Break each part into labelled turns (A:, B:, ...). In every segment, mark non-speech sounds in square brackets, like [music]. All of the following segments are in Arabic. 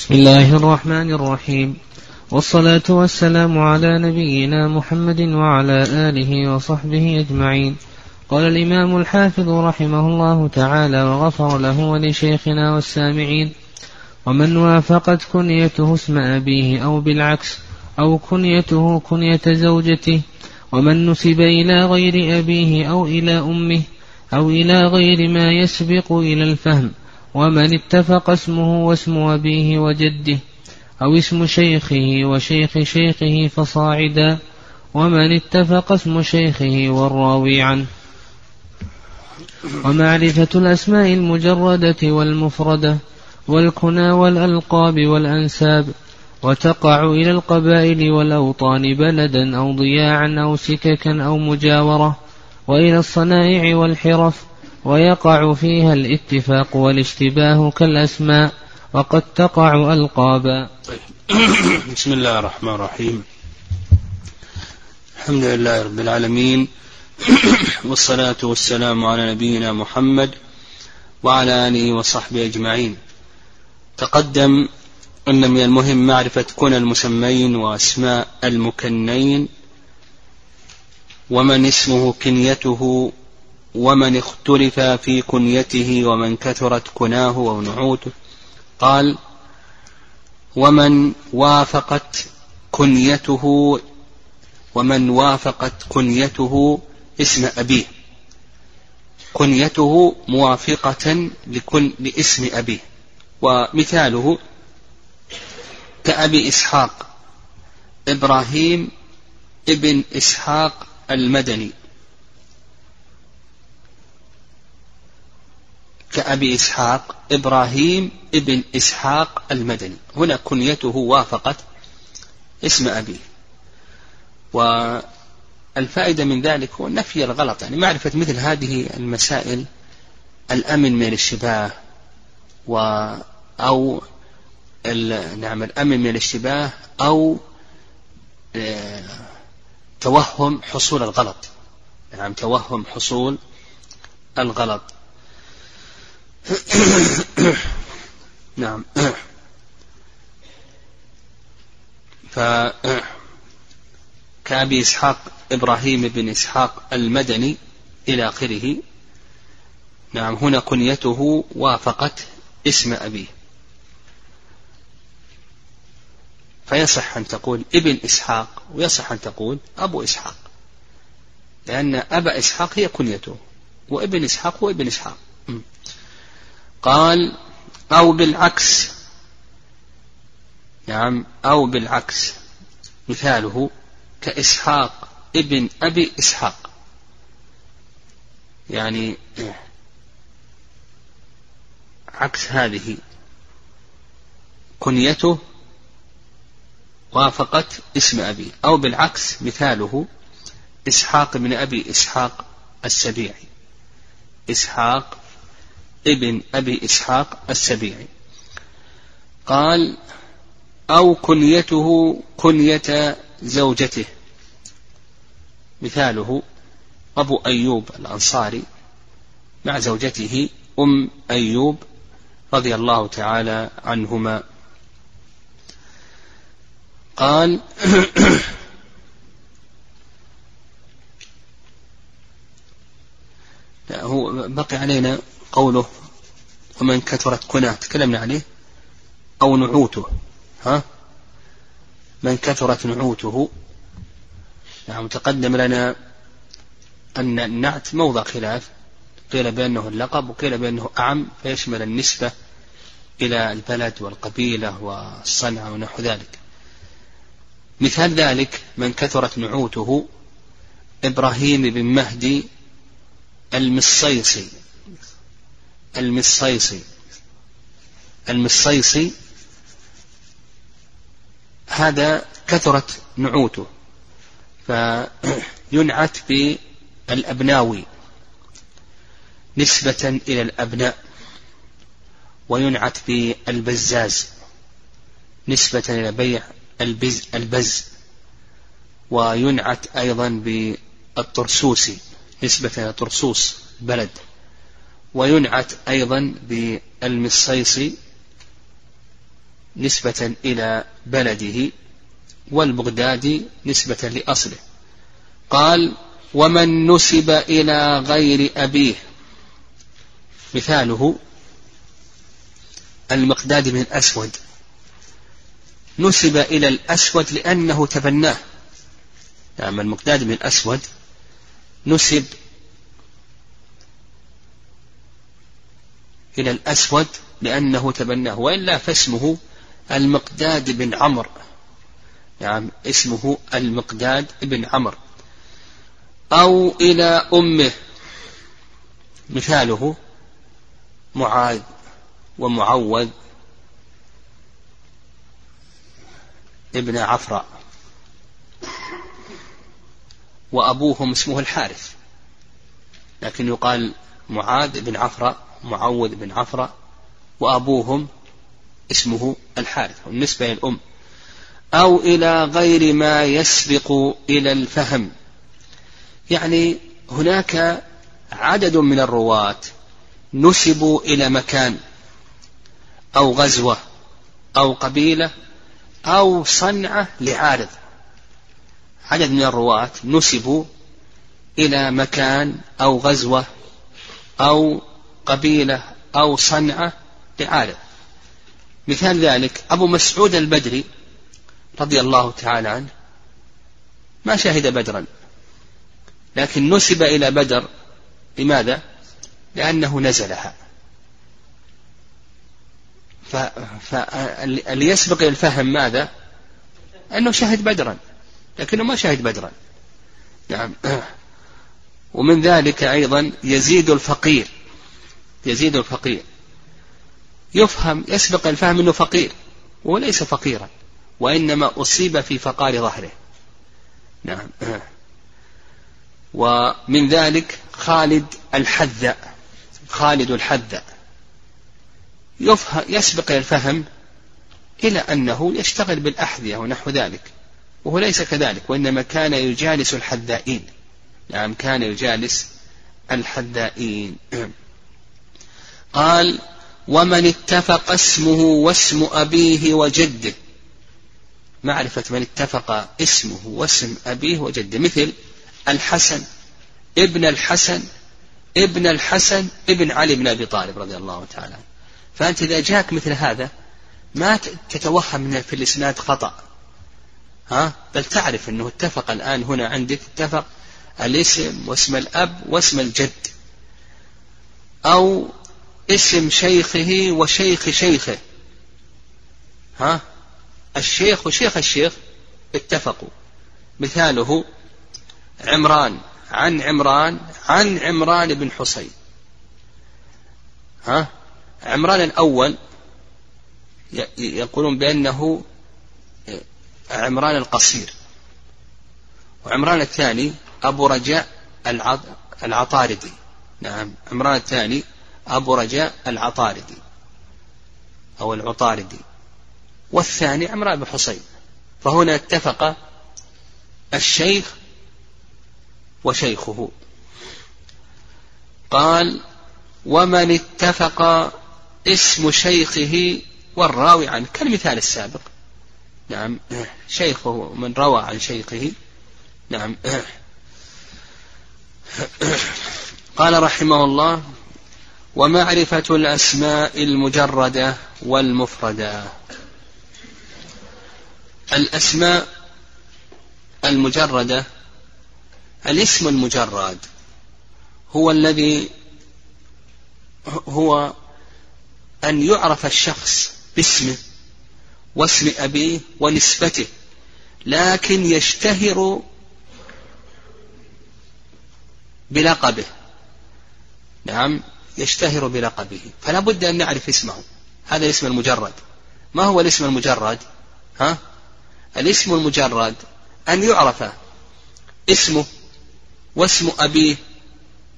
A: بسم الله الرحمن الرحيم. والصلاة والسلام على نبينا محمد وعلى آله وصحبه أجمعين. قال الإمام الحافظ رحمه الله تعالى وغفر له ولشيخنا والسامعين ومن وافقت كنيته اسم أبيه أو بالعكس أو كنيته كنية زوجته ومن نسب إلى غير أبيه أو إلى أمه أو إلى غير ما يسبق إلى الفهم ومن اتفق اسمه واسم أبيه وجده أو اسم شيخه وشيخ شيخه فصاعدا ومن اتفق اسم شيخه والراوي عنه. ومعرفة الأسماء المجردة والمفردة والكنى والألقاب والأنساب وتقع إلى القبائل والأوطان بلدا أو ضياعا أو سككا أو مجاورة وإلى الصنائع والحرف ويقع فيها الاتفاق والاشتباه كالأسماء وقد تقع ألقابا. [coughs]
B: بسم الله الرحمن الرحيم. الحمد لله رب العالمين. [coughs] والصلاة والسلام على نبينا محمد وعلى آله وصحبه أجمعين. تقدم أن من المهم معرفة كن المسمين وأسماء المكنين ومن اسمه كنيته ومن اختلف في كنيته ومن كثرت كناه أو نعوته. قال ومن وافقت كنيته ومن وافقت كنيته اسم أبيه. كنيته موافقة لكن لاسم أبيه. ومثاله كأبي إسحاق إبراهيم ابن إسحاق المدني. كأبي إسحاق إبراهيم ابن إسحاق المدني. هنا كنيته وافقت اسم أبيه. والفائدة من ذلك هو نفي الغلط. يعني معرفة مثل هذه المسائل الأمن من الاشتباه و أو نعم الأمن من الاشتباه أو آه، توهم حصول الغلط. نعم توهم حصول الغلط. [coughs] نعم. ف كأبي إسحاق إبراهيم بن إسحاق المدني إلى آخره. نعم هنا كنيته وافقت اسم أبيه. فيصح أن تقول ابن إسحاق ويصح أن تقول أبو إسحاق. لأن أبا إسحاق هي كنيته وابن إسحاق هو ابن إسحاق. قال أو بالعكس. نعم أو بالعكس. مثاله كإسحاق ابن أبي إسحاق. يعني عكس هذه. كنيته وافقت اسم أبي. أو بالعكس مثاله إسحاق بن أبي إسحاق السبيعي. إسحاق ابن أبي إسحاق السبيعي. قال أو كنيته كنية زوجته. مثاله أبو أيوب الأنصاري مع زوجته أم أيوب رضي الله تعالى عنهما. قال [coughs] هو بقي علينا قوله ومن كثرت كناه تكلمنا عليه أو نعوته ها؟ من كثرت نعوته. نعم تقدم لنا أن النعت موضع خلاف قيل بأنه اللقب وقيل بأنه أعم فيشمل النسبة إلى البلد والقبيلة والصنعة ونحو ذلك. مثال ذلك من كثرت نعوته إبراهيم بن مهدي المصيصي. المصيصي. المصيصي هذا كثرت نعوته فينعت بالأبناوي نسبة إلى الأبناء وينعت بالبزاز نسبة إلى بيع البز البز وينعت أيضا بالطرسوسي نسبة إلى طرسوس بلد. وينعت أيضا بالمصيصي نسبة إلى بلده والبغدادي نسبة لأصله. قال ومن نسب إلى غير أبيه. مثاله المقداد بن الأسود. نسب إلى الأسود لأنه تبناه. نعم المقداد بن الأسود نسب إلى الأسود لأنه تبناه وإلا فاسمه المقداد بن عمرو. نعم اسمه المقداد بن عمرو. أو إلى أمه. مثاله معاذ ومعوذ ابن عفراء. وأبوهم اسمه الحارث. لكن يقال معاذ بن عفراء معوذ بن عفراء وأبوهم اسمه الحارث بالنسبة للأم أو إلى غير ما يسبق إلى الفهم. يعني هناك عدد من الرواة نسبوا إلى مكان أو غزوة أو قبيلة أو صنعة لعارض. عدد من الرواة نسبوا إلى مكان أو غزوة أو قبيلة أو صنعة لعارض مثال ذلك أبو مسعود البدري رضي الله تعالى عنه. ما شهد بدرا لكن نسب إلى بدر لماذا؟ لأنه نزلها. فاللي يسبق الفهم ماذا؟ أنه شهد بدرا لكنه ما شهد بدرا. نعم. [clears throat] ومن ذلك أيضا يزيد الفقير. يزيد الفقير. يفهم يسبق الفهم أنه فقير وهو ليس فقيرا وإنما أصيب في فقار ظهره. نعم. ومن ذلك خالد الحذاء خالد الحذاء. يسبق الفهم إلى أنه يشتغل بالأحذية ونحو ذلك وهو ليس كذلك وإنما كان يجالس الحذائين. نعم كان يجالس الحذائين. قال ومن اتفق اسمه واسم أبيه وجده. معرفة من اتفق اسمه واسم أبيه وجده. مثل الحسن ابن الحسن ابن الحسن ابن علي بن أبي طالب رضي الله تعالى فأنت إذا جاءك مثل هذا ما تتوهم من في الإسناد خطأ. ها؟ بل تعرف أنه اتفق الآن هنا عندك اتفق الاسم واسم الأب واسم الجد. أو اسم شيخه وشيخ شيخه. ها؟ الشيخ وشيخ الشيخ اتفقوا. مثاله عمران عن عمران عن عمران بن حصين ها؟ عمران الأول يقولون بأنه عمران القصير. وعمران الثاني أبو رجاء العطاردي. نعم عمران الثاني أبو رجاء العطاردي أو العطاردي. والثاني عمران بن حصين فهنا اتفق الشيخ وشيخه. قال ومن اتفق اسم شيخه والراوي عنه كالمثال السابق. نعم. شيخه من روى عن شيخه. نعم. قال رحمه الله ومعرفة الأسماء المجردة والمفردة. الأسماء المجردة الاسم المجرد هو الذي هو أن يعرف الشخص باسمه واسم أبيه ونسبته لكن يشتهر بلقبه. نعم. يشتهر بلقبه. فلا بد أن نعرف اسمه. هذا الاسم المجرد. ما هو الاسم المجرد؟ ها؟ الاسم المجرد أن يعرف اسمه واسم أبيه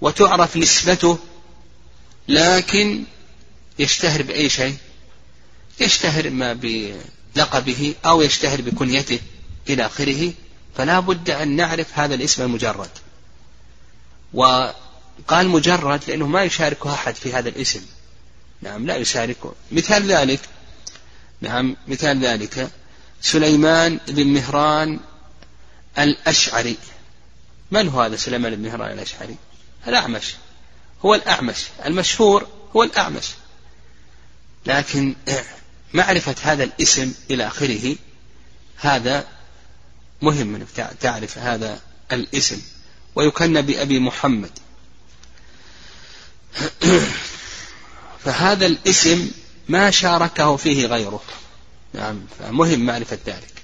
B: وتعرف نسبته لكن يشتهر بأي شيء؟ يشتهر ما بلقبه أو يشتهر بكنيته إلى آخره. فلا بد أن نعرف هذا الاسم المجرد. وقال مجرد لأنه ما يشاركه أحد في هذا الاسم. نعم لا يشاركه. مثال ذلك نعم مثال ذلك سليمان بن مهران الأشعري. من هو هذا سليمان بن مهران الأشعري؟ الأعمش. هو الأعمش. المشهور هو الأعمش. لكن [clears throat] معرفة هذا الاسم إلى آخره هذا مهم أنك تعرف هذا الاسم. ويكن بأبي محمد. [coughs] فهذا الاسم ما شاركه فيه غيره. نعم فمهم معرفة ذلك.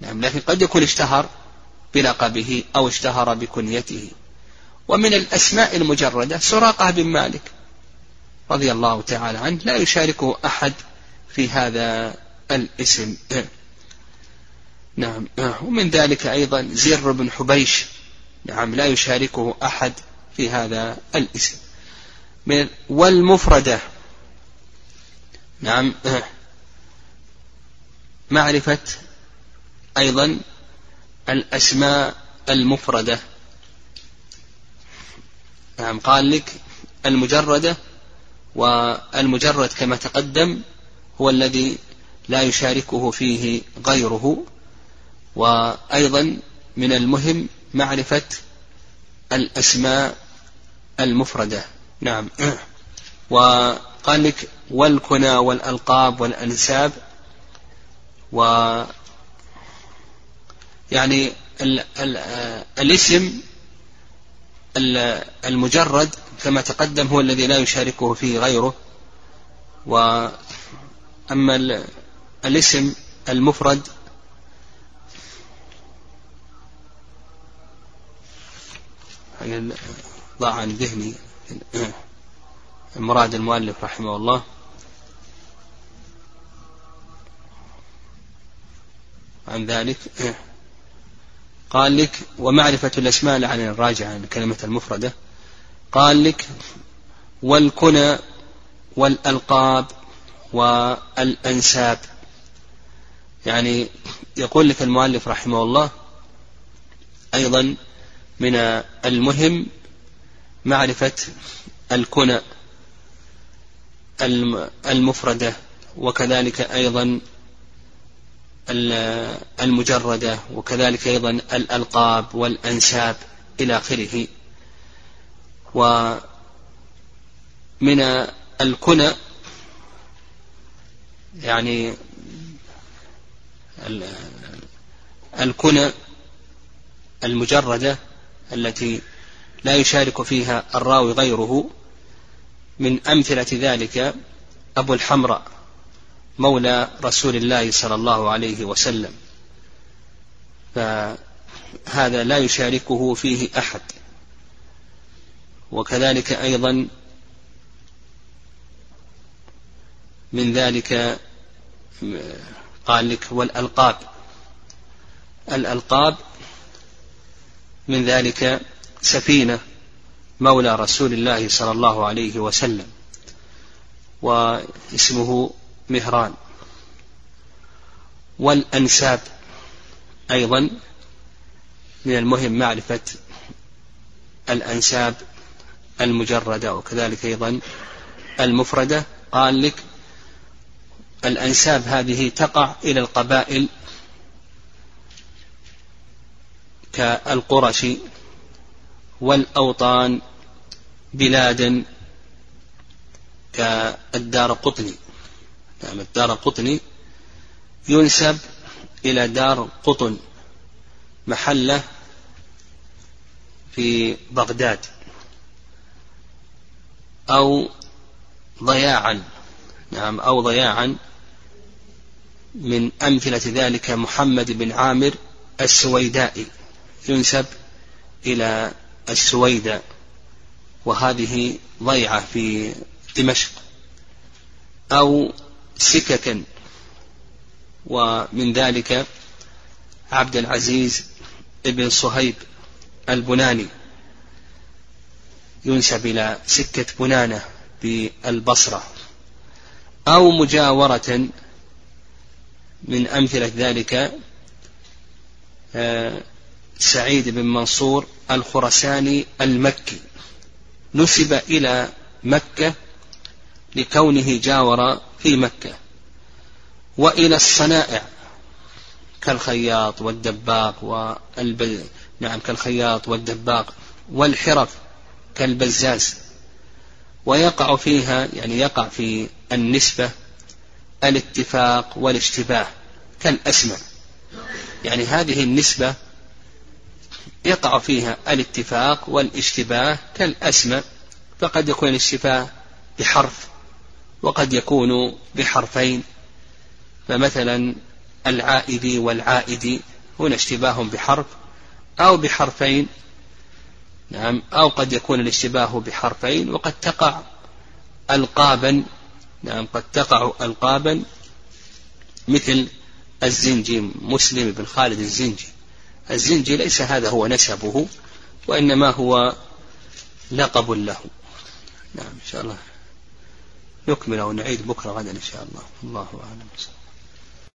B: نعم لكن قد يكون اشتهر بلقبه أو اشتهر بكنيته. ومن الأسماء المجردة سراقة بن مالك رضي الله تعالى عنه. لا يشاركه أحد في هذا الاسم. [coughs] نعم ومن ذلك أيضا زر بن حبيش. نعم لا يشاركه أحد في هذا الاسم. من والمفردة. نعم. معرفة أيضا الأسماء المفردة. نعم قال لك المجردة والمجرد كما تقدم هو الذي لا يشاركه فيه غيره وأيضا من المهم معرفة الأسماء المفردة. نعم. وقال لك والكنى والألقاب والأنساب و يعني ال ال الاسم المجرد كما تقدم هو الذي لا يشاركه فيه غيره. وأما الاسم المفرد ضاع عن ذهني. مراد المؤلف رحمه الله. عن ذلك قال لك ومعرفة الأسماء عن الراجع عن الكلمة المفردة. قال لك والكنى والألقاب والأنساب. يعني يقول لك المؤلف رحمه الله أيضا من المهم معرفة الكنى المفردة وكذلك أيضا المجردة وكذلك أيضا الألقاب والأنساب إلى آخره. ومن الكنى يعني الكنى المجردة التي لا يشارك فيها الراوي غيره. من أمثلة ذلك أبو الحمراء مولى رسول الله صلى الله عليه وسلم. فهذا لا يشاركه فيه أحد. وكذلك أيضا من ذلك قال لك والألقاب. الألقاب من ذلك سفينة مولى رسول الله صلى الله عليه وسلم واسمه مهران. والأنساب أيضا من المهم معرفة الأنساب المجردة وكذلك أيضا المفردة. قال لك الأنساب هذه تقع إلى القبائل كالقرش والأوطان بلادا كالدار قطني. نعم الدار قطني ينسب إلى دار قطن محلة في بغداد أو ضياعا. نعم أو ضياعا من أمثلة ذلك محمد بن عامر السويدائي. ينسب إلى السويدة وهذه ضيعة في دمشق أو سككا ومن ذلك عبد العزيز ابن صهيب البناني ينسب إلى سكة بنانة بالبصرة. أو مجاورة من أمثلة ذلك آه، سعيد بن منصور الخرساني المكي. نسب إلى مكة لكونه جاور في مكة. وإلى الصنائع كالخياط والدباق والب... نعم كالخياط والدباق والحرف كالبزاز. ويقع فيها يعني يقع في النسبة الاتفاق والاشتباه كالأسماء يعني هذه النسبة يقع فيها الاتفاق والاشتباه كالأسماء فقد يكون الاشتباه بحرف وقد يكون بحرفين. فمثلا العائد والعائد هنا اشتباه بحرف أو بحرفين. نعم أو قد يكون الاشتباه بحرفين وقد تقع ألقابا. نعم قد تقع ألقابا مثل الزنجي مسلم بن خالد الزنجي. الزنجي ليس هذا هو نسبه وإنما هو لقب له. نعم إن شاء الله نكمل ونعيد بكرة غدا إن شاء الله. الله أعلم.